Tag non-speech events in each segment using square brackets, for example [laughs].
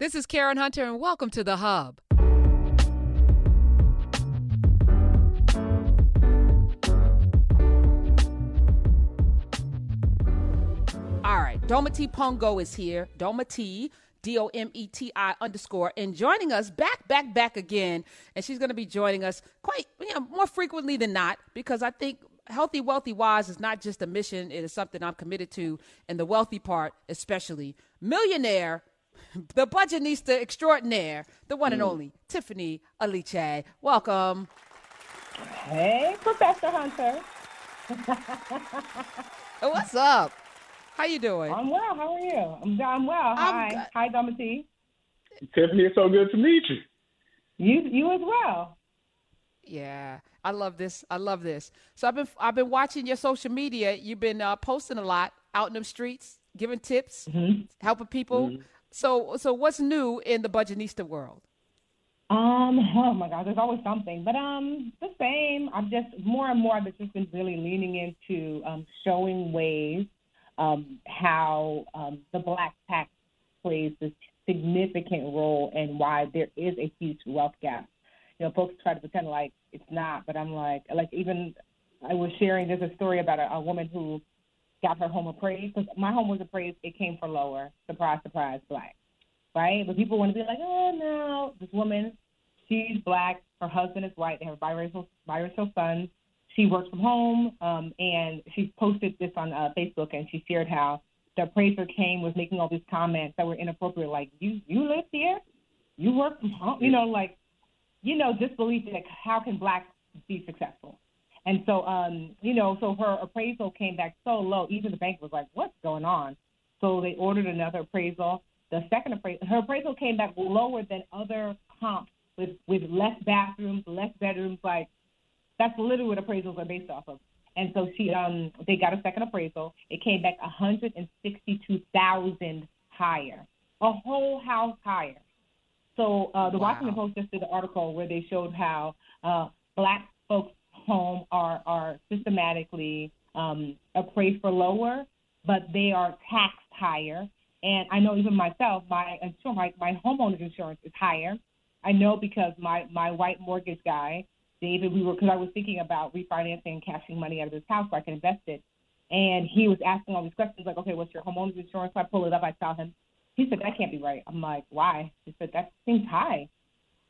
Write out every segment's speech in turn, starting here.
This is Karen Hunter, and welcome to The Hub. All right, Dometi Pongo is here. Dometi, D O M E T I underscore, and joining us back, back, back again. And she's going to be joining us quite, you know, more frequently than not because I think healthy, wealthy, wise is not just a mission; it is something I'm committed to, and the wealthy part, especially. Millionaire, [laughs] the budgetnista extraordinaire, the one and Mm. only Tiffany Aliche. Welcome. Hey, Professor Hunter. Oh, What's up? How you doing? I'm well. How are you? I'm, I'm well. Hi. good. Hi, Dometi. Tiffany, it's so good to meet you. You you as well. Yeah, I love this. I love this. So I've been I've been watching your social media. You've been uh, posting a lot out in the streets, giving tips, helping people. So so what's new in the budgetnista world? Um, oh my God, there's always something, but um, the same. I'm just more and more. I've just been really leaning into um, showing ways um, how um, the black tax plays this significant role and why there is a huge wealth gap. You know, folks try to pretend like it's not, but I'm like, like even I was sharing. There's a story about a, a woman who got her home appraised because my home was appraised. It came for lower. Surprise, surprise, black right? But people want to be like, oh no, this woman, she's black, her husband is white, they have biracial biracial sons. She works from home, um, and she posted this on uh, Facebook, and she shared how the appraiser came was making all these comments that were inappropriate, like you you live here, you work from home, you know, like you know, disbelief like how can blacks be successful? And so, um, you know, so her appraisal came back so low, even the bank was like, what's going on? So they ordered another appraisal. The second appraisal, her appraisal came back lower than other comps with with less bathrooms, less bedrooms. Like that's literally what appraisals are based off of. And so she, um, they got a second appraisal. It came back 162,000 higher, a whole house higher. So uh, the Wow. Washington Post just did an article where they showed how uh, black folks' home are are systematically um, appraised for lower, but they are taxed higher. And I know even myself, my insurance, my, my homeowner's insurance is higher. I know because my my white mortgage guy, David, we were because I was thinking about refinancing and cashing money out of his house so I can invest it. And he was asking all these questions like, okay, what's your homeowner's insurance? So I pull it up. I tell him. He said that can't be right. I'm like, why? He said that seems high.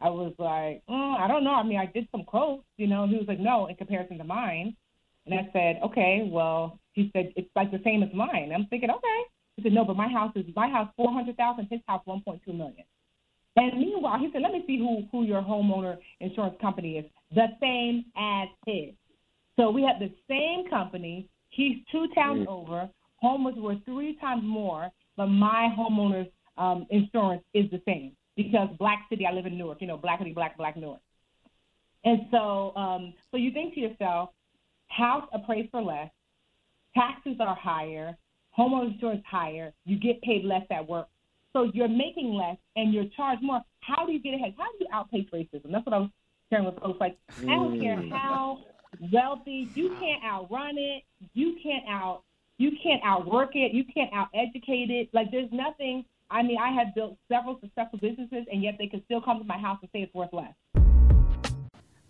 I was like, mm, I don't know. I mean, I did some quotes, you know. He was like, no, in comparison to mine. And I said, okay, well, he said it's like the same as mine. I'm thinking, okay. He said, no, but my house is my house four hundred thousand, his house one point two million. And meanwhile, he said, let me see who who your homeowner insurance company is. The same as his. So we have the same company. He's two towns over. Home was worth three times more, but my homeowner's um, insurance is the same because Black City. I live in Newark. You know, Blackity Black Black Newark. And so, um, so you think to yourself, house appraised for less, taxes are higher, homeowner insurance higher, you get paid less at work. So you're making less and you're charged more. How do you get ahead? How do you outpace racism? That's what I was sharing with folks. Like, I don't care how wealthy, you can't outrun it, you can't out you can't outwork it, you can't out educate it. Like there's nothing I mean, I have built several successful businesses and yet they can still come to my house and say it's worth less.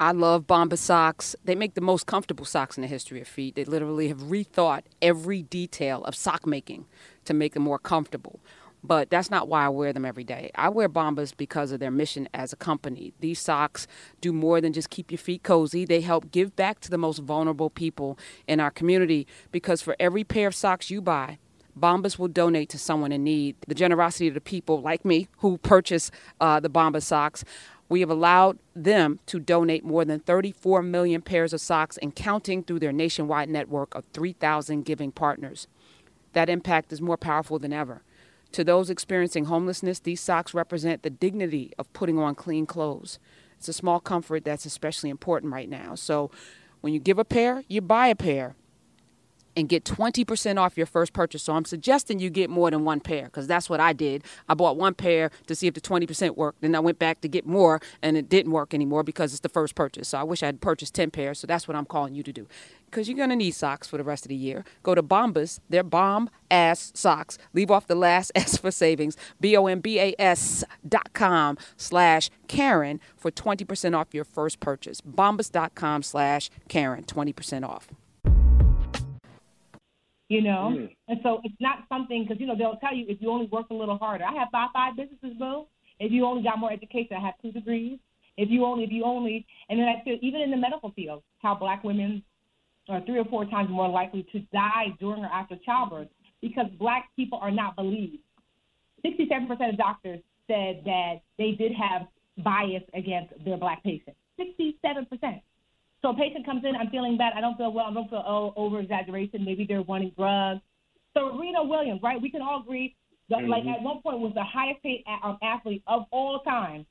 I love Bomba socks. They make the most comfortable socks in the history of feet. They literally have rethought every detail of sock making to make them more comfortable. But that's not why I wear them every day. I wear Bombas because of their mission as a company. These socks do more than just keep your feet cozy. They help give back to the most vulnerable people in our community because for every pair of socks you buy, Bombas will donate to someone in need. The generosity of the people like me who purchase uh, the Bombas socks, we have allowed them to donate more than 34 million pairs of socks and counting through their nationwide network of 3,000 giving partners. That impact is more powerful than ever. To those experiencing homelessness, these socks represent the dignity of putting on clean clothes. It's a small comfort that's especially important right now. So when you give a pair, you buy a pair. And get 20% off your first purchase. So I'm suggesting you get more than one pair because that's what I did. I bought one pair to see if the 20% worked. Then I went back to get more and it didn't work anymore because it's the first purchase. So I wish I had purchased 10 pairs. So that's what I'm calling you to do because you're going to need socks for the rest of the year. Go to Bombas, they're bomb ass socks. Leave off the last [laughs] S for savings. B O M B A S dot com slash Karen for 20% off your first purchase. Bombas.com slash Karen, 20% off you know. Mm. And so it's not something because you know they'll tell you if you only work a little harder. I have five five businesses, boo. If you only got more education, I have two degrees. If you only, if you only, and then I feel even in the medical field, how black women are three or four times more likely to die during or after childbirth because black people are not believed. Sixty-seven percent of doctors said that they did have bias against their black patients. Sixty-seven percent. So a patient comes in, I'm feeling bad, I don't feel well, I don't feel oh, over exaggeration, maybe they're wanting drugs. So Serena Williams, right? We can all agree that mm-hmm. like at one point was the highest paid um, athlete of all time,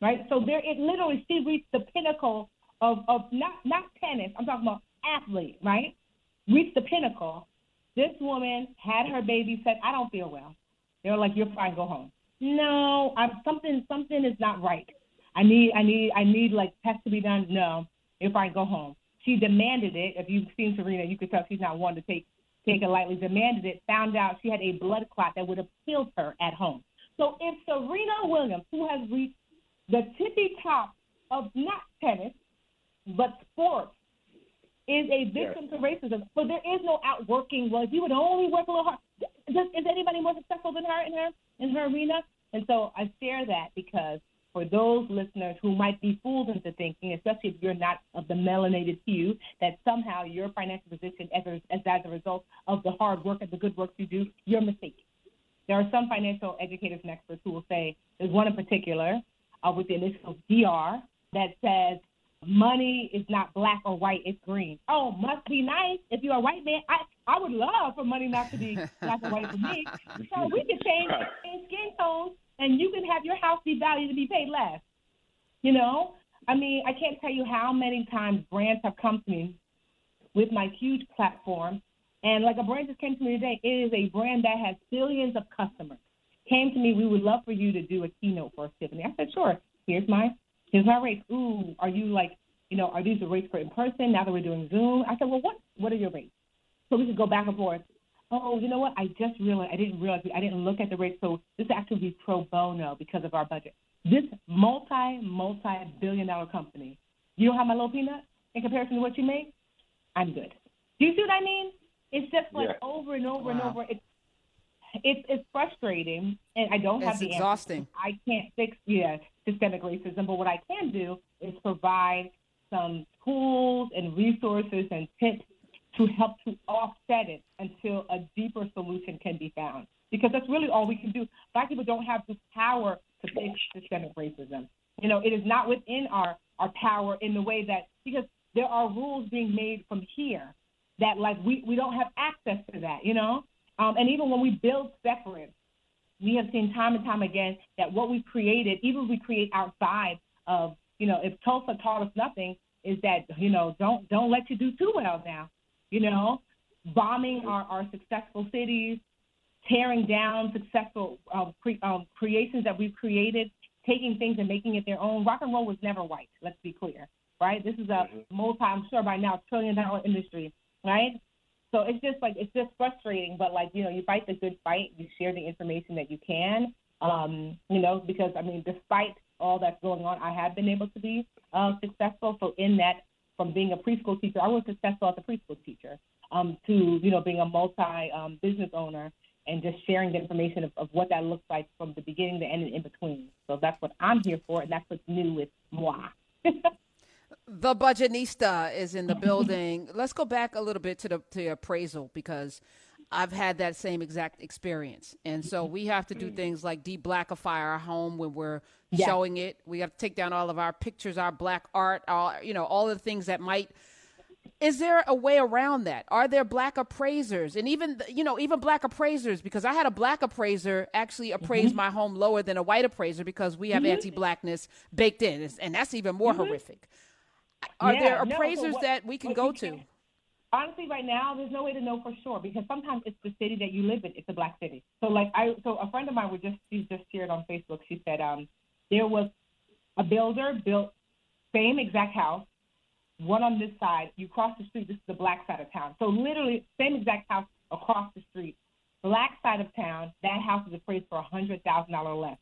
right? So there, it literally she reached the pinnacle of of not not tennis. I'm talking about athlete, right? Reached the pinnacle. This woman had her baby. Said, "I don't feel well." They were like, "You're fine. Go home." No, I'm something. Something is not right. I need. I need. I need like tests to be done. No, if I go home. She demanded it. If you've seen Serena, you could tell she's not one to take take it lightly. Demanded it. Found out she had a blood clot that would have killed her at home. So if Serena Williams, who has reached the tippy top of not tennis but sports, is a victim yes. to racism, but there is no outworking. Well, if you would only work a little hard, does, is anybody more successful than her in her in her arena? And so I share that because for those listeners who might be fooled into thinking, especially if you're not of the melanated hue, that somehow your financial position as a, as, as a result of the hard work and the good work you do, you're mistaken. There are some financial educators and experts who will say, there's one in particular uh, with the initials DR that says, money is not black or white, it's green. Oh, must be nice. If you're a white man, I, I would love for money not to be black or white for me. [laughs] So we can change, change skin tones and you can have your house be valued to be paid less. You know, I mean, I can't tell you how many times brands have come to me with my huge platform, and like a brand just came to me today. It is a brand that has billions of customers. Came to me, we would love for you to do a keynote for us, Tiffany. I said, sure. Here's my here's my rates. Ooh, are you like, you know, are these the rates for in person? Now that we're doing Zoom, I said, well, what what are your rates? So we could go back and forth oh, you know what? I just realized I didn't realize I didn't look at the rate. So this actually be pro bono because of our budget. This multi multi billion dollar company, you don't have my little peanut in comparison to what you make. I'm good. Do you see what I mean? It's just like yeah. over and over wow. and over. It's it's it's frustrating, and I don't have it's the exhausting. Answer. I can't fix yeah systemic racism, but what I can do is provide some tools and resources and tips to help to offset it until a deeper solution can be found. Because that's really all we can do. Black people don't have the power to fix systemic racism. You know, it is not within our, our power in the way that, because there are rules being made from here that, like, we, we don't have access to that, you know? Um, and even when we build separate, we have seen time and time again that what we created, even we create outside of, you know, if Tulsa taught us nothing, is that, you know, don't don't let you do too well now you know, bombing our, our successful cities, tearing down successful uh, cre- um, creations that we've created, taking things and making it their own. Rock and roll was never white. Let's be clear, right? This is a mm-hmm. multi, I'm sure by now, trillion dollar industry, right? So it's just like it's just frustrating, but like you know, you fight the good fight. You share the information that you can, um, you know, because I mean, despite all that's going on, I have been able to be uh, successful. So in that from being a preschool teacher, I was successful as a preschool teacher, um, to you know being a multi um, business owner and just sharing the information of, of what that looks like from the beginning, the end, and in between. So that's what I'm here for, and that's what's new with moi. [laughs] the budgetnista is in the building. Let's go back a little bit to the to appraisal because I've had that same exact experience. And so we have to do things like de-blackify our home when we're yeah. showing it. We have to take down all of our pictures, our black art, all you know, all the things that might is there a way around that? Are there black appraisers and even you know even black appraisers because I had a black appraiser actually appraise mm-hmm. my home lower than a white appraiser because we have mm-hmm. anti-blackness baked in and that's even more mm-hmm. horrific. Are yeah, there appraisers no, what, that we can go to? Honestly, right now, there's no way to know for sure because sometimes it's the city that you live in. It's a black city. So like I, so a friend of mine was just she just shared on Facebook. She said um, there was a builder built same exact house, one on this side. You cross the street. This is the black side of town. So literally same exact house across the street. Black side of town. That house is appraised for a hundred thousand dollar less.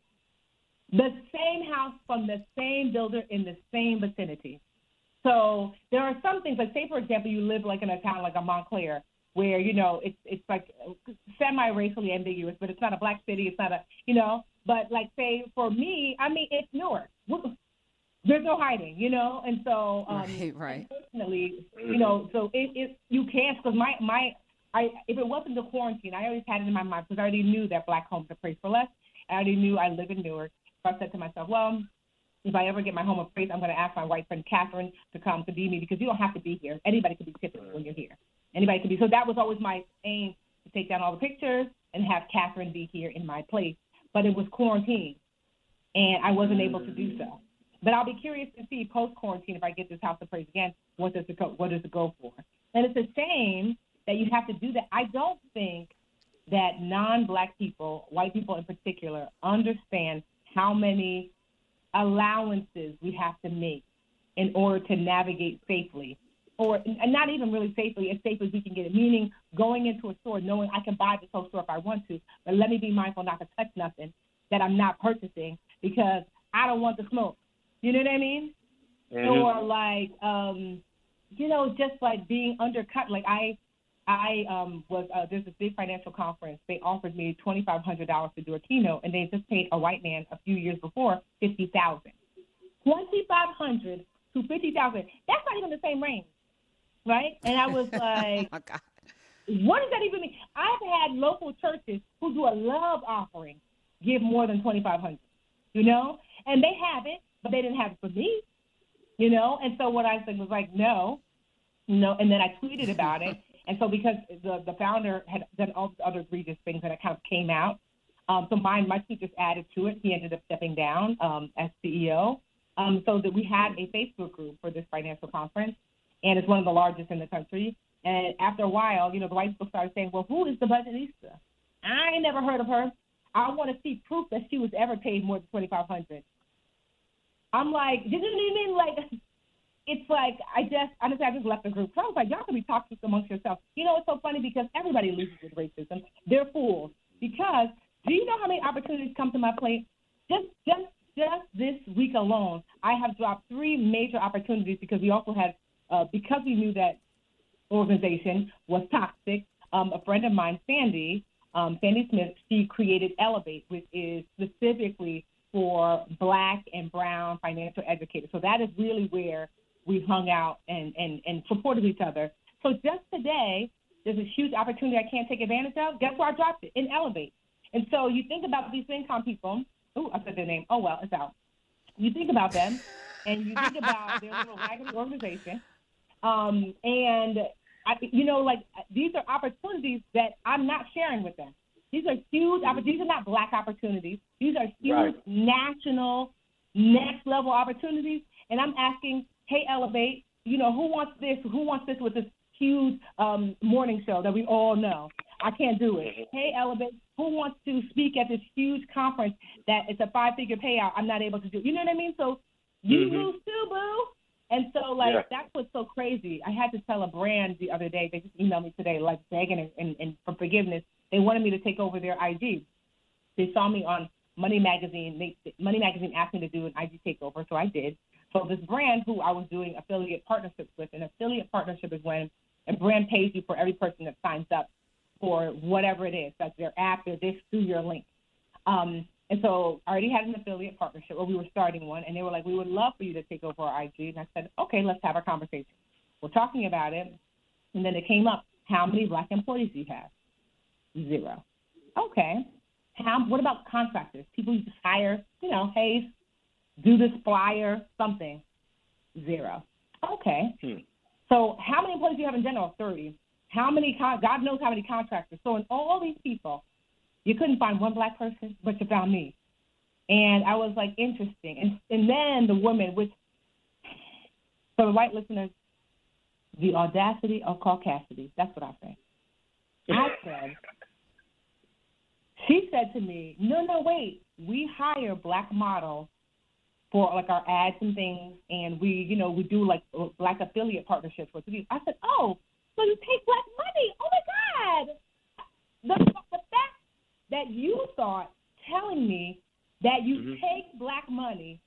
The same house from the same builder in the same vicinity. So there are some things, like say for example, you live like in a town like a Montclair, where you know it's it's like semi-racially ambiguous, but it's not a black city, it's not a you know. But like say for me, I mean it's Newark. There's no hiding, you know, and so um, right, right. Unfortunately, you know, so it, it you can't because my my I if it wasn't the quarantine, I always had it in my mind because I already knew that black homes are priced for less. I already knew I live in Newark. So I said to myself, well, if I ever get my home appraised, I'm going to ask my white friend Catherine to come to be me because you don't have to be here. Anybody can be tipping when you're here. Anybody can be. So that was always my aim to take down all the pictures and have Catherine be here in my place. But it was quarantine, and I wasn't able to do mm. so. But I'll be curious to see post quarantine if I get this house appraised again, what does it go? What does it go for? And it's a shame that you have to do that. I don't think that non-black people, white people in particular, understand how many allowances we have to make in order to navigate safely, or and not even really safely, as safe as we can get it. Meaning going into a store knowing I can buy this whole store if I want to, but let me be mindful not to touch nothing that I'm not purchasing because I don't want the smoke. You know what I mean? Mm-hmm. Or like, um, you know, just like being undercut. Like I I um, was uh, there's this big financial conference. They offered me twenty five hundred dollars to do a keynote, and they just paid a white man a few years before fifty thousand. Twenty five hundred to fifty thousand. That's not even the same range, right? And I was [laughs] like, oh God. what does that even mean? I've had local churches who do a love offering give more than twenty five hundred, you know, and they have it, but they didn't have it for me, you know. And so what I said was like, no, no, and then I tweeted about it. [laughs] And so because the, the founder had done all these other egregious things and it kind of came out, um, so mine, my tweet just added to it. He ended up stepping down um, as CEO. Um, so that we had a Facebook group for this financial conference, and it's one of the largest in the country. And after a while, you know, the white people started saying, "Well, who is the budgetnista? I ain't never heard of her. I want to see proof that she was ever paid more than twenty five hundred. I'm like, you know what mean? Like, it's like I just honestly I just left the group. So I was like, y'all can be toxic amongst yourselves. You know, it's so funny because everybody loses with racism. They're fools. Because do you know how many opportunities come to my plate? Just just just this week alone, I have dropped three major opportunities because we also had uh, because we knew that organization was toxic. Um, a friend of mine, Sandy, um, Sandy Smith, she created Elevate, which is specifically for Black and Brown financial educators. So that is really where we've hung out and, and, and supported each other. So just today, there's a huge opportunity I can't take advantage of. Guess where I dropped it? In Elevate. And so you think about these FinCon people. Oh, I said their name. Oh, well, it's out. You think about them, and you think about [laughs] their little raggedy organization. Um, and, I, you know, like these are opportunities that I'm not sharing with them. These are huge These are not black opportunities. These are huge right. national, next level opportunities. And I'm asking hey, Elevate, you know, who wants this? Who wants this with this huge um, morning show that we all know? I can't do it. Hey, Elevate, who wants to speak at this huge conference that it's a five figure payout? I'm not able to do. You know what I mean? So you mm-hmm. lose too, boo. And so, like, yeah. that's what's so crazy. I had to tell a brand the other day, they just emailed me today, like, begging and, and, and for forgiveness. They wanted me to take over their IG. They saw me on Money Magazine. They, Money Magazine asked me to do an IG takeover, so I did. So this brand who I was doing affiliate partnerships with, an affiliate partnership is when a brand pays you for every person that signs up for whatever it is, that's their app, their this through your link. Um, and so I already had an affiliate partnership, or we were starting one, and they were like, "We would love for you to take over our IG." And I said, "Okay, let's have a conversation." We're talking about it, and then it came up: How many black employees do you have? Zero. Okay. How? What about contractors? People you just hire? You know, hey, do this flyer, something. Zero. Okay. Hmm. So how many employees do you have in general? 30. How many, con- God knows how many contractors. So in all these people, you couldn't find one black person, but you found me. And I was like, interesting. And, and then the woman, which, for the white listeners, the audacity of caucasity. That's what I say. I said, she said to me, no, no, wait. We hire black models for like our ads and things, and we, you know, we do like black affiliate partnerships with these. I said, oh, so you take black money? Oh my God! The, the fact that you thought telling me that you mm-hmm. take black money,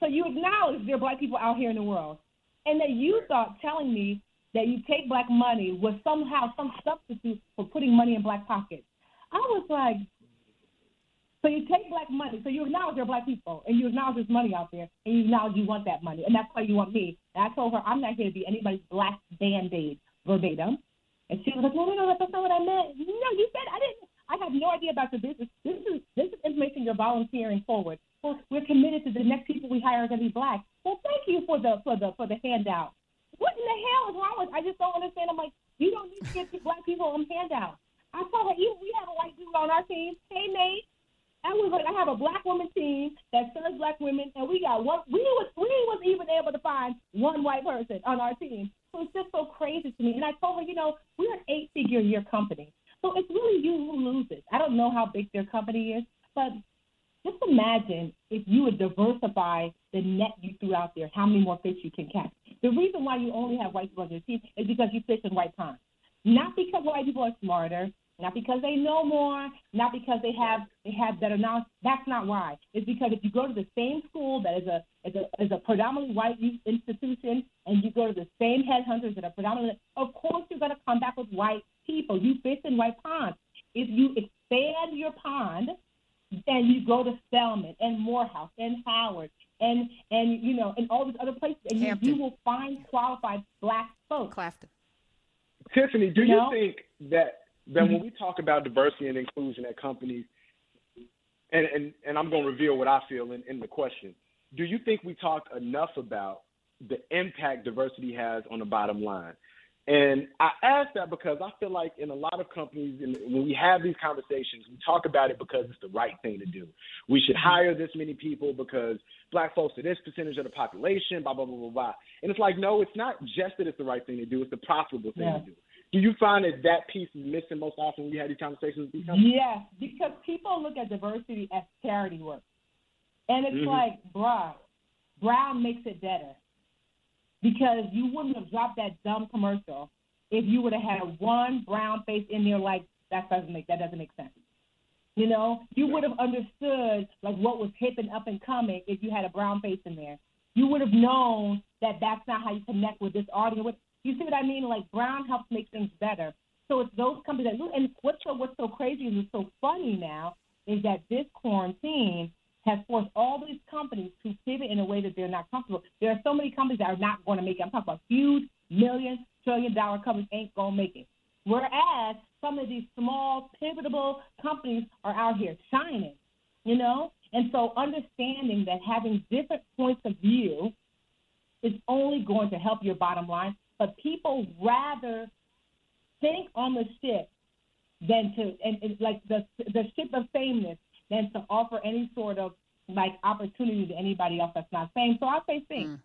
so you acknowledge there are black people out here in the world, and that you thought telling me that you take black money was somehow some substitute for putting money in black pockets. I was like, so you take black money, so you acknowledge there are black people, and you acknowledge there's money out there, and you acknowledge you want that money, and that's why you want me. And I told her I'm not here to be anybody's black band-aid verbatim. And she was like, no, no, no, that's not what I meant. No, you said I didn't. I have no idea about your business. This is this is information you're volunteering forward. Well, we're committed to the next people we hire are going to be black. Well, thank you for the for the for the handout. What in the hell is wrong with? I just don't understand. I'm like, you don't need to give black people a handout. I told her, even we have a white dude on our team. Hey, Nate. Was like, I have a black woman team that serves black women, and we got one. We was we was even able to find one white person on our team. So it's just so crazy to me. And I told her, you know, we're an eight-figure year company, so it's really you who loses. I don't know how big their company is, but just imagine if you would diversify the net you threw out there, how many more fish you can catch. The reason why you only have white people on your team is because you fish in white ponds. Not because white people are smarter, not because they know more, not because they have they have better knowledge. That's not why. It's because if you go to the same school that is a is a, is a predominantly white institution, and you go to the same headhunters that are predominantly, of course you're going to come back with white people. You fish in white ponds. If you expand your pond, and you go to Spelman and Morehouse and Howard and and you know and all these other places, and you, you, will find qualified black folks. Claflin. Tiffany, do you, you know? think that that mm-hmm. when we talk about diversity and inclusion at companies, and and, and I'm going to reveal what I feel in, in the question, do you think we talk enough about the impact diversity has on the bottom line? And I ask that because I feel like in a lot of companies, when we have these conversations, we talk about it because it's the right thing to do. We should mm-hmm. hire this many people because black folks are this percentage of the population, blah, blah, blah, blah, blah. And it's like, no, it's not just that it's the right thing to do, it's the profitable thing yeah. to do. Do you find that that piece is missing most often when you have these conversations with these companies? Yes, because people look at diversity as charity work. And it's mm-hmm. like, bruh, Brown makes it better because you wouldn't have dropped that dumb commercial if you would have had one brown face in there like that doesn't make that doesn't make sense. You know, you would have understood like what was hip and up and coming if you had a brown face in there. You would have known that that's not how you connect with this audience. You see what I mean? Like Brown helps make things better. So it's those companies that and what's so what's so crazy and so funny now is that this quarantine has forced all these companies to pivot in a way that they're not comfortable. There are so many companies that are not going to make it. I'm talking about huge million, trillion dollar companies ain't going to make it. Whereas some of these small, pivotable companies are out here shining, you know? And so understanding that having different points of view is only going to help your bottom line. But people rather think on the ship than to, and, and like the, the ship of sameness than to offer any sort of like opportunity to anybody else that's not same. So I say think. Mm.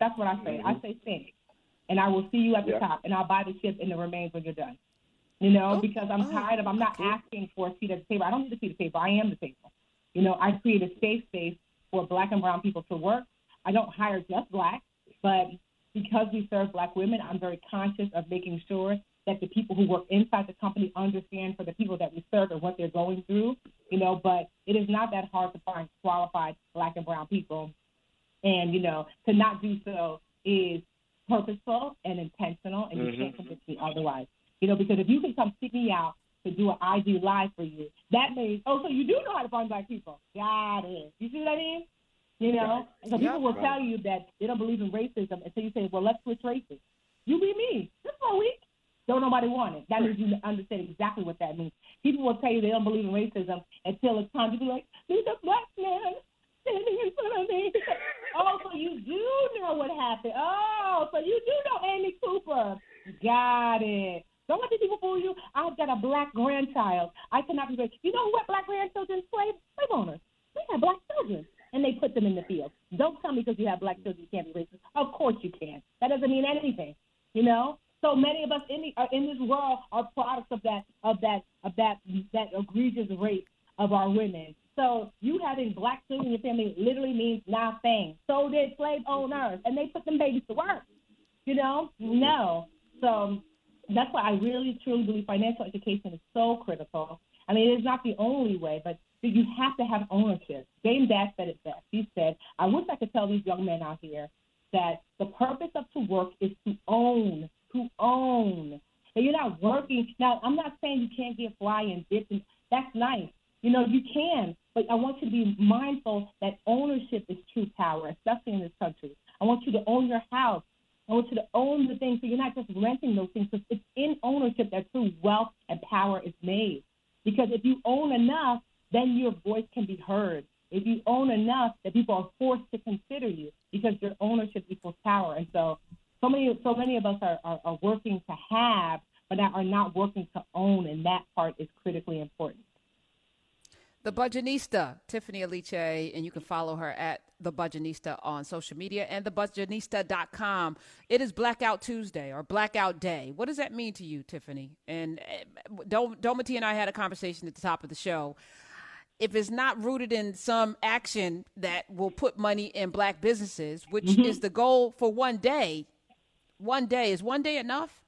That's what I say. Mm-hmm. I say think. And I will see you at the yeah. top and I'll buy the ship and the remains when you're done. You know, oh, because I'm oh, tired of I'm not asking for a seat at the table. I don't need a seat at the table. I am the table. You know, I create a safe space for black and brown people to work. I don't hire just black, but because we serve black women, I'm very conscious of making sure that the people who work inside the company understand for the people that we serve and what they're going through, you know, but it is not that hard to find qualified black and brown people. And, you know, to not do so is purposeful and intentional, and you mm-hmm. can't convince me otherwise. You know, because if you can come seek me out to do an IG live for you, that means, oh, so you do know how to find black people. Got it. You see what I mean? You know, so people will tell you that they don't believe in racism until you say, well, let's switch races. You be me. Just for a week. Don't nobody want it. That means you understand exactly what that means. People will tell you they don't believe in racism until it's time to be like, there's a black man standing in front of me. [laughs] oh, so you do know what happened. Oh, so you do know Amy Cooper. Got it. Don't let these people fool you. I've got a black grandchild. I cannot be racist. You know what black grandchildren? Slave, slave owners. They have black children, and they put them in the field. Don't tell me because you have black children you can't be racist. Of course you can. That doesn't mean anything. You know, so many of us in the, uh, in this world are products of that of that of that that egregious rape of our women. So you having black children in your family literally means nothing. So did slave owners, and they put them babies to work. You know, no. So that's why I really truly believe financial education is so critical. I mean, it is not the only way, but you have to have ownership. James Dash said it best. He said, I wish I could tell these young men out here that the purpose of to work is to own, to own. And you're not working. Now, I'm not saying you can't get fly and dip, and that's nice. You know, you can, but I want you to be mindful that ownership is true power, especially in this country. I want you to own your house. I want you to own the things so you're not just renting those things. Because it's in ownership that true wealth and power is made. Because if you own enough, then your voice can be heard. If you own enough that people are forced to consider you because your ownership equals power. And so so many so many of us are, are, are working to have but are not working to own and that part is critically important. The Budgetnista, Tiffany Aliche, and you can follow her at The Budgetnista on social media and TheBudgetnista.com. It is Blackout Tuesday or Blackout Day. What does that mean to you, Tiffany? And eh, Dometi and I had a conversation at the top of the show. If it's not rooted in some action that will put money in black businesses, which mm-hmm. is the goal for one day, one day, is one day enough?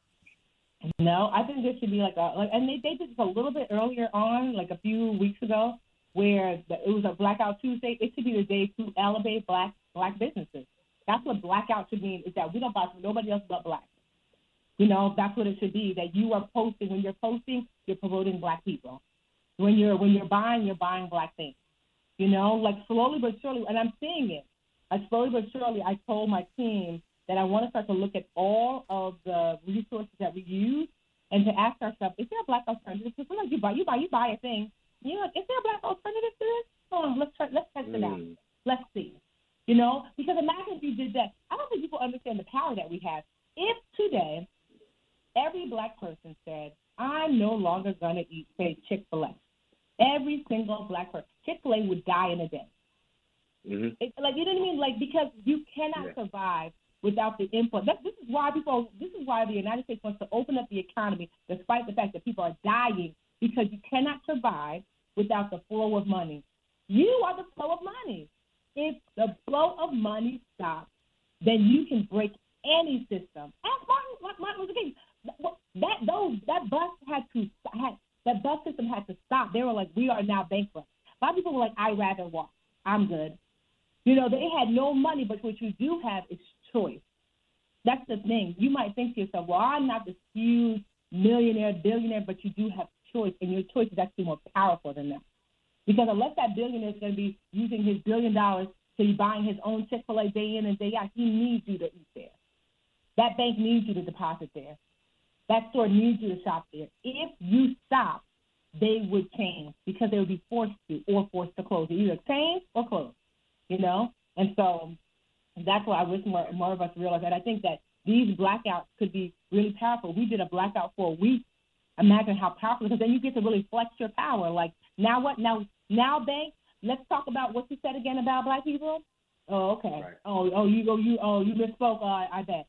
No, I think there should be like a like, and they, they did this a little bit earlier on, like a few weeks ago, where the, it was a Blackout Tuesday. It should be the day to elevate black black businesses. That's what blackout should mean. Is that we don't buy from nobody else but black. You know, that's what it should be. That you are posting when you're posting, you're promoting black people. When you're when you're buying, you're buying black things. You know, like slowly but surely, and I'm seeing it. Like slowly but surely, I told my team that I want to start to look at all of the resources that we use and to ask ourselves, is there a black alternative? Because sometimes you buy, you buy, you buy a thing. You know, is there a black alternative to this? Oh, let's try, let's test it out. Mm. Let's see. You know, because imagine if you did that. I don't think people understand the power that we have. If today every black person said, I'm no longer going to eat, say, Chick fil A, every single black person, Chick fil A would die in a day. Mm-hmm. It, like, you know what I mean? Like, because you cannot yeah. survive without the input. That, this is why people. This is why the United States wants to open up the economy, despite the fact that people are dying, because you cannot survive without the flow of money. You are the flow of money. If the flow of money stops, then you can break any system. Ask Martin, Martin Luther King. That those that bus had to had that bus system had to stop. They were like, we are now bankrupt. A lot of people were like, I rather walk. I'm good. You know, they had no money, but what you do have is choice. That's the thing. You might think to yourself, well, I'm not this huge millionaire, billionaire, but you do have choice, and your choice is actually more powerful than that. Because unless that billionaire is going to be using his billion dollars to be buying his own Chick fil A day in and day out, he needs you to eat there. That bank needs you to deposit there. That store needs you to shop there. If you stop, they would change because they would be forced to or forced to close. Either change or close, you know? And so that's what I wish more, more of us realize. And I think that these blackouts could be really powerful. We did a blackout for a week. Imagine how powerful, because then you get to really flex your power. Like now, what now? Now, bank. Let's talk about what you said again about black people. Oh, okay. Right. Oh, oh, you go, you, oh, you misspoke. Uh, I bet.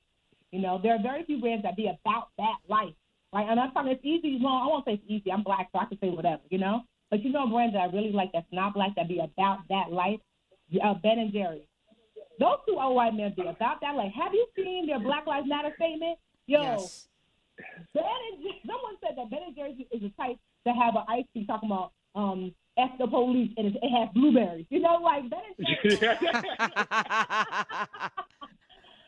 You know, there are very few brands that be about that life, right? And I'm talking, it's easy. Well, I won't say it's easy. I'm black, so I can say whatever, you know. But you know, brands that I really like that's not black that be about that life. Uh, ben and Jerry. Those two old white men be about that. Like, have you seen their Black Lives Matter statement? Yo, yes. Ben and, someone said that Ben and Jerry's is the type to have an ice cream talking about um F the police and it, it has blueberries. You know, like Ben and [laughs] Jerry's. [laughs]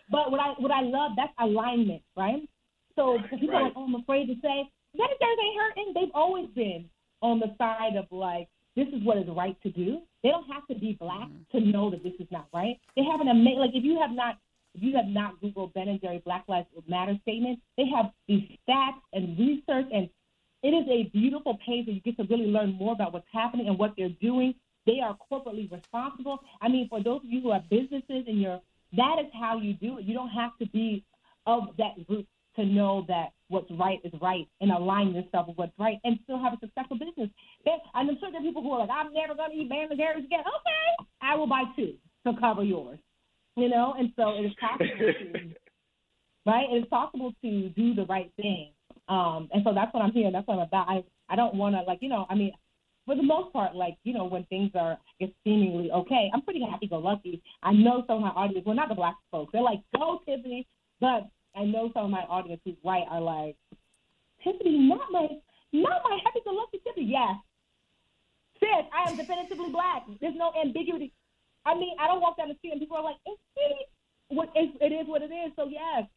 but what I what I love that's alignment, right? So people right. are like, oh, I'm afraid to say Ben and Jerry's ain't hurting. They've always been on the side of like this is what is right to do. They don't have to be black mm-hmm. to know that this is not right. They have an amazing like if you have not if you have not Googled Ben and Jerry Black Lives Matter statement, they have these stats and research and it is a beautiful page that you get to really learn more about what's happening and what they're doing. They are corporately responsible. I mean, for those of you who have businesses and you're that is how you do it. You don't have to be of that group to know that what's right is right and align yourself with what's right and still have a successful business. And I'm sure there are people who are like, I'm never going to eat Ben again. Okay, I will buy two to cover yours. You know, and so it is possible to [laughs] right? It's possible to do the right thing. Um, and so that's what I'm here. That's what I'm about. I, I don't want to, like, you know, I mean, for the most part, like, you know, when things are I guess, seemingly okay, I'm pretty happy go lucky. I know some of my audience, well, not the black folks, they're like, go, Tiffany. But I know some of my audience who's white are like, Tiffany, not my, not my happy go lucky Tiffany. Yes. Sis, I am definitively black. There's no ambiguity. I mean, I don't walk down the street and people are like, it's it, what, it is what it is. So, yes,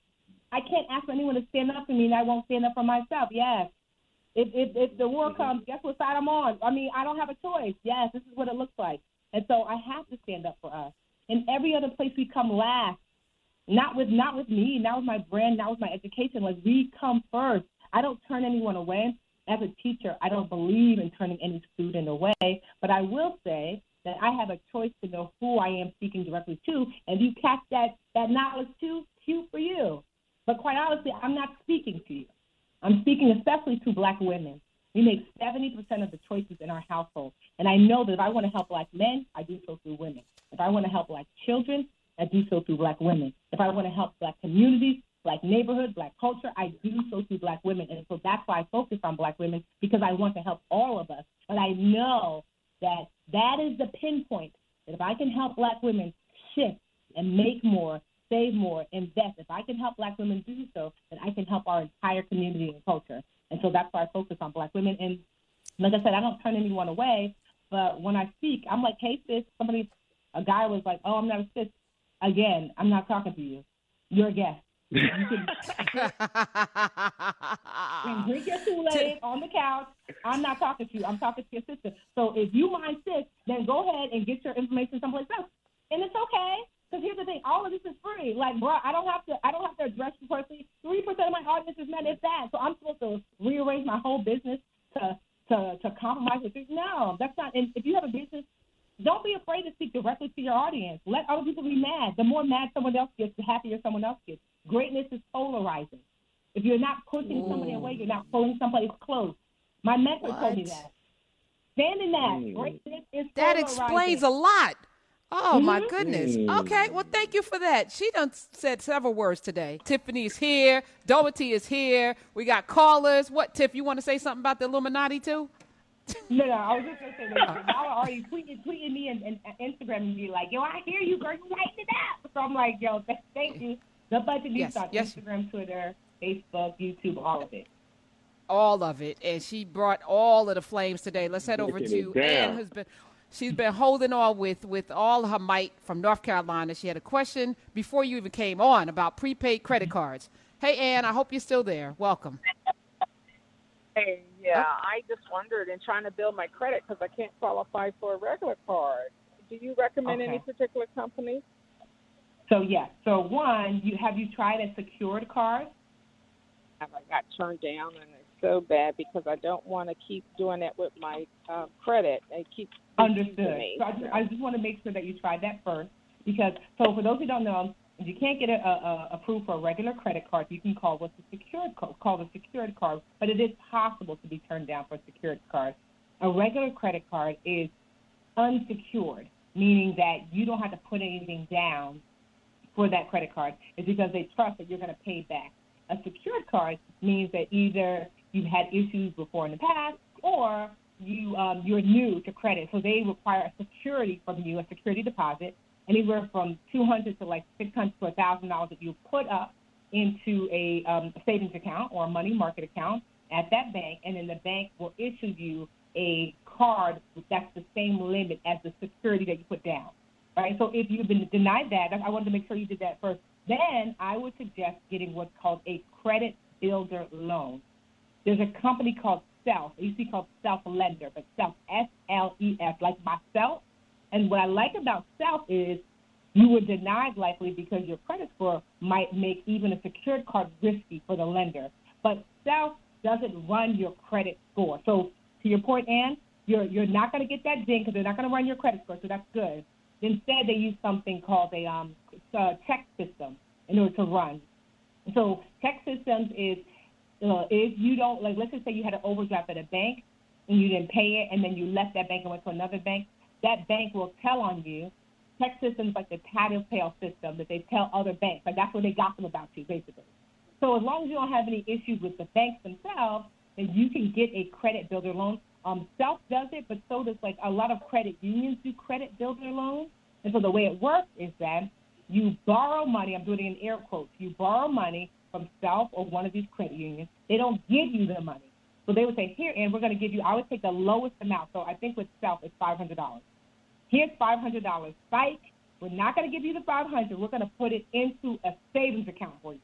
I can't ask anyone to stand up for me and I won't stand up for myself. Yes. If, if, if the war mm-hmm. comes, guess what side I'm on? I mean, I don't have a choice. Yes, this is what it looks like. And so I have to stand up for us. In every other place, we come last. Not with not with me, not with my brand, not with my education. Like we come first. I don't turn anyone away. As a teacher, I don't believe in turning any student away. But I will say that I have a choice to know who I am speaking directly to. And if you catch that that knowledge too, cute for you. But quite honestly, I'm not speaking to you. I'm speaking especially to black women. We make 70% of the choices in our household. And I know that if I want to help black men, I do so through women. If I want to help black children, I do so through black women. If I want to help black communities, black neighborhood, black culture, I do so through black women. And so that's why I focus on black women because I want to help all of us. But I know that that is the pinpoint that if I can help black women shift and make more save more, invest. If I can help black women do so, then I can help our entire community and culture. And so that's why I focus on black women. And like I said, I don't turn anyone away. But when I speak, I'm like, hey, sis, somebody, a guy was like, oh, I'm not a sis. Again, I'm not talking to you. You're a guest. You can [laughs] drink your Kool-Aid on the couch. I'm not talking to you. I'm talking to your sister. So if you mind sis, then go ahead and get your information someplace else. And it's okay. Because here's the thing, all of this is free. Like, bro, I don't have to, I don't have to address you personally. Three percent of my audience is men. It's that. So I'm supposed to rearrange my whole business to to to compromise with this. No, that's not. And if you have a business, don't be afraid to speak directly to your audience. Let other people be mad. The more mad someone else gets, the happier someone else gets. Greatness is polarizing. If you're not pushing Ooh. somebody away, you're not pulling somebody close. My mentor what? told me that. Stand in that. Greatness is That explains a lot. Oh my mm-hmm. goodness. Okay, well thank you for that. She done said several words today. Tiffany's here. Doherty is here. We got callers. What Tiff? You want to say something about the Illuminati too? no, no, I was just gonna say that y'all are already tweeting, tweeting me and, and, and Instagram and be like, yo, I hear you, girl, you lighting it up. So I'm like, yo, thank you. The Budgetnista yes, on yes. Instagram, Twitter, Facebook, YouTube, all of it. All of it, and she brought all of the flames today. Let's head over to Ann, who's been She's been holding on with, with all her might from North Carolina. She had a question before you even came on about prepaid credit mm-hmm. cards. Hey, Ann, I hope you're still there. Welcome. Hey, yeah, oh. I just wondered in trying to build my credit because I can't qualify for a regular card. Do you recommend okay. any particular company? So yes. So one, you have you tried a secured card? I got turned down and it's so bad because I don't want to keep doing that with my uh, credit. It keeps understood. Me. So I, just, I just want to make sure that you try that first because so for those who don't know, if you can't get a, a, approved for a regular credit card, you can call what's a secured called a secured card, but it is possible to be turned down for a secured card. A regular credit card is unsecured, meaning that you don't have to put anything down for that credit card. It's because they trust that you're going to pay back. A secured card means that either you've had issues before in the past, or you um, you're new to credit, so they require a security from you, a security deposit, anywhere from two hundred to like six hundred to a thousand dollars that you put up into a um, savings account or a money market account at that bank, and then the bank will issue you a card that's the same limit as the security that you put down. Right. So if you've been denied that, I wanted to make sure you did that first. Then I would suggest getting what's called a credit builder loan. There's a company called Self. It used to be called Self Lender, but Self, S L E F, like myself. And what I like about Self is you were denied likely because your credit score might make even a secured card risky for the lender. But Self doesn't run your credit score. So to your point, Ann, you're you're not going to get that ding because they're not going to run your credit score. So that's good. Instead, they use something called a um, check system in order to run. So ChexSystems is uh, if you don't like, let's just say you had an overdraft at a bank and you didn't pay it, and then you left that bank and went to another bank, that bank will tell on you. ChexSystems like the tattletale system that they tell other banks. Like that's what they gossip about you, basically. So as long as you don't have any issues with the banks themselves, then you can get a credit builder loan. Um, Self does it, but so does like a lot of credit unions do credit builder loans. And so the way it works is that you borrow money. I'm doing it in air quotes. You borrow money from Self or one of these credit unions. They don't give you the money. So they would say, here, and we're going to give you, I would take the lowest amount. So I think with Self, it's $500. Here's $500. Psych, we're not going to give you the 500 We're going to put it into a savings account for you.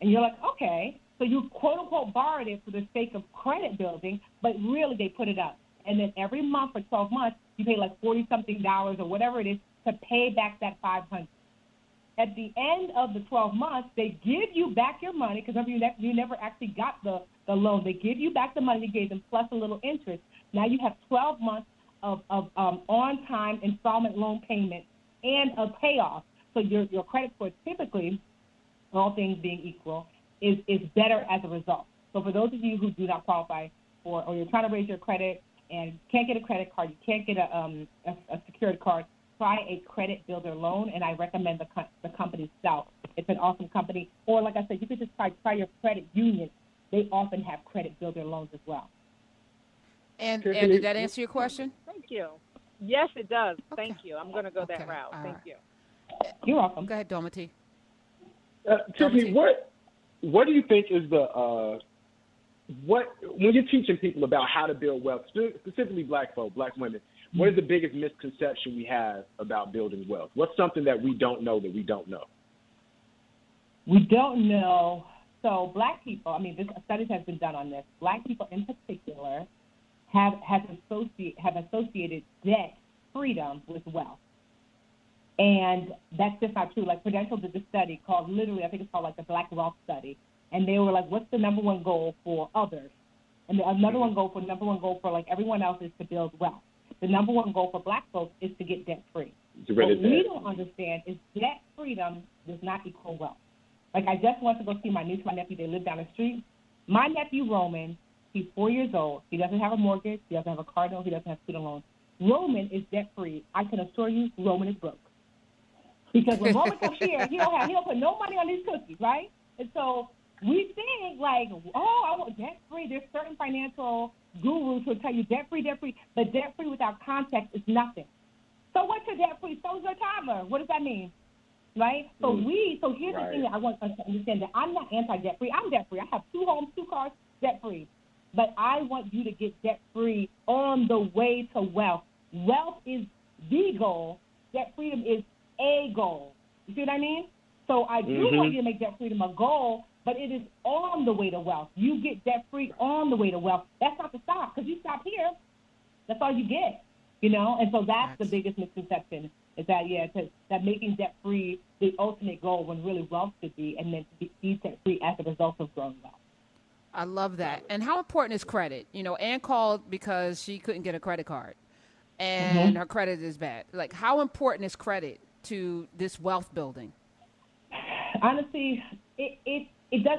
And you're like, okay. So you quote unquote borrowed it for the sake of credit building, but really they put it up. And then every month for 12 months, you pay like 40 something dollars or whatever it is to pay back that 500 at the end of the 12 months, they give you back your money because remember you, ne- you never actually got the, the loan. They give you back the money you gave them plus a little interest. Now you have 12 months of, of um, on time installment loan payment and a payoff. So your, your credit score typically, all things being equal, is, is better as a result. So for those of you who do not qualify for, or you're trying to raise your credit and can't get a credit card, you can't get a, um, a, a secured card, try a credit builder loan, and I recommend the, co- the company Self. It's an awesome company. Or like I said, you could just try, try your credit union. They often have credit builder loans as well. And, and did that answer your question? Thank you. Yes, it does. Okay. Thank you. I'm going to go okay. that route. All Thank right. you. You're welcome. Go ahead, Dometi. Uh, Tiffany, what what do you think is the uh, what when you're teaching people about how to build wealth, specifically Black folk, Black women? What is the biggest misconception we have about building wealth? What's something that we don't know that we don't know? We don't know. So black people, I mean, this studies has been done on this. Black people in particular have have associate have associated debt freedom with wealth. And that's just not true. Like Prudential did a study called literally, I think it's called like the Black Wealth Study. And they were like, what's the number one goal for others? And the, another mm-hmm. one goal for number one goal for like everyone else is to build wealth. The number one goal for black folks is to get debt free. What we don't understand is debt freedom does not equal wealth. Like I just went to go see my niece, my nephew. They live down the street. My nephew Roman, he's four years old. He doesn't have a mortgage. He doesn't have a car note. He doesn't have student loans. Roman is debt free. I can assure you, Roman is broke. Because when Roman comes here, he don't have he don't put no money on these cookies, right? And so we think like, oh, I want debt free. There's certain financial gurus who tell you debt free, debt free, but debt free without context is nothing. So what's your debt free? So is your toddler. What does that mean? Right? So mm. we so here's right. the thing that I want us to understand that I'm not anti debt free. I'm debt free. I have two homes, two cars, debt free. But I want you to get debt free on the way to wealth. Wealth is the goal. Debt freedom is a goal. You see what I mean? So I do mm-hmm. want you to make debt freedom a goal, but it is on the way to wealth. You get debt free on the way to wealth. That's not the stop because you stop here, that's all you get, you know. And so that's, the biggest misconception is that yeah, to, that making debt free the ultimate goal when really wealth should be, and then to be debt free as a result of growing wealth. I love that. And how important is credit? You know, Ann called because she couldn't get a credit card, and mm-hmm. her credit is bad. Like, how important is credit to this wealth building? [sighs] Honestly, it, it it does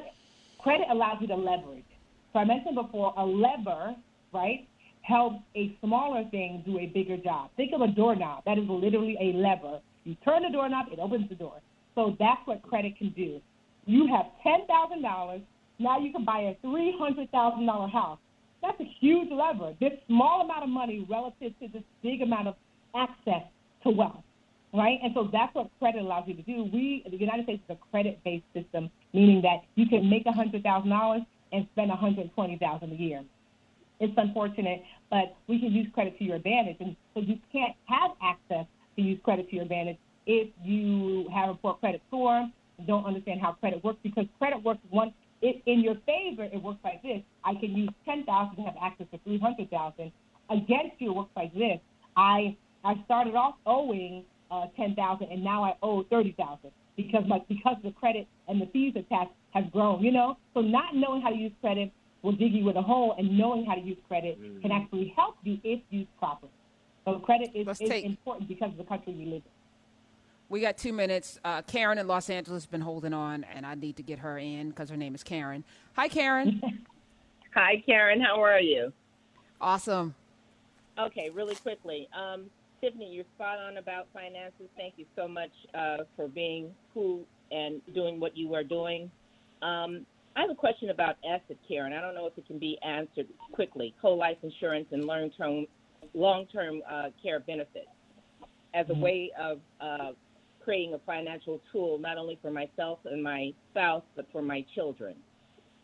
credit allows you to leverage. So I mentioned before, a lever, right, helps a smaller thing do a bigger job. Think of a doorknob. That is literally a lever. You turn the doorknob, it opens the door. So that's what credit can do. You have ten thousand dollars. Now you can buy a three hundred thousand dollar house. That's a huge lever. This small amount of money relative to this big amount of access to wealth right? And so that's what credit allows you to do. We, the United States, is a credit-based system, meaning that you can make $100,000 and spend $120,000 a year. It's unfortunate, but we can use credit to your advantage. And so you can't have access to use credit to your advantage if you have a poor credit score, don't understand how credit works, because credit works once it, in your favor, it works like this. I can use 10000 to have access to 300000 Against you, it works like this. I I started off owing uh, ten thousand, and now I owe thirty thousand because my because the credit and the fees attached have grown. You know, so not knowing how to use credit will dig you with a hole, and knowing how to use credit mm-hmm. can actually help you if used properly. So credit is, is take, important because of the country we live in. We got two minutes. Uh, Karen in Los Angeles has been holding on, and I need to get her in because her name is Karen. Hi, Karen. [laughs] Hi, Karen. How are you? Awesome. Okay, really quickly. Um, Tiffany, you're spot on about finances. Thank you so much uh, for being who and doing what you are doing. Um, I have a question about asset care, and I don't know if it can be answered quickly. Whole life insurance and long-term long-term uh, care benefits as a mm-hmm. way of uh, creating a financial tool not only for myself and my spouse, but for my children.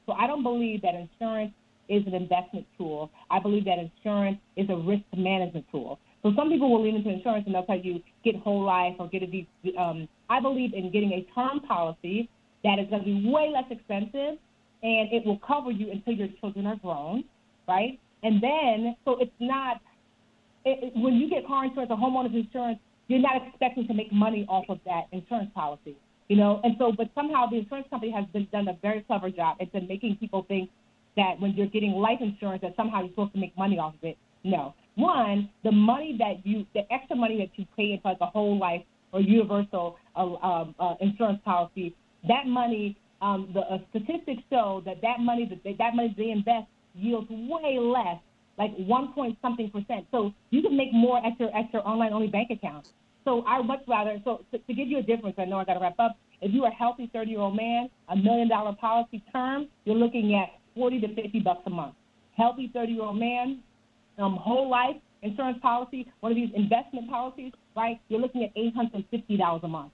So I don't believe that insurance is an investment tool. I believe that insurance is a risk management tool. So some people will lean into insurance and they'll tell you get whole life or get a. Um, I believe in getting a term policy that is going to be way less expensive and it will cover you until your children are grown, right? And then, so it's not it, when you get car insurance or homeowners insurance, you're not expecting to make money off of that insurance policy, you know. And so, but somehow the insurance company has been done a very clever job. It's been making people think that when you're getting life insurance, that somehow you're supposed to make money off of it. No. One, the money that you, the extra money that you pay into like a whole life or universal uh, um, uh, insurance policy, that money, um, the uh, statistics show that that money that that money they invest yields way less like one point something percent. So you can make more at your at your online only bank account. So I much rather so to, to give you a difference. I know I got to wrap up. If you're a healthy 30 year old man, a million dollar policy term, you're looking at 40 to 50 bucks a month. Healthy 30 year old man, um, whole life insurance policy, one of these investment policies, right? You're looking at $850 a month.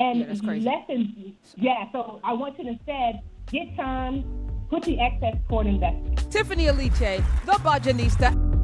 And yeah, that's crazy. less than yeah. So I want you to instead get term, put the excess toward investing. Tiffany Aliche, the Budgetnista.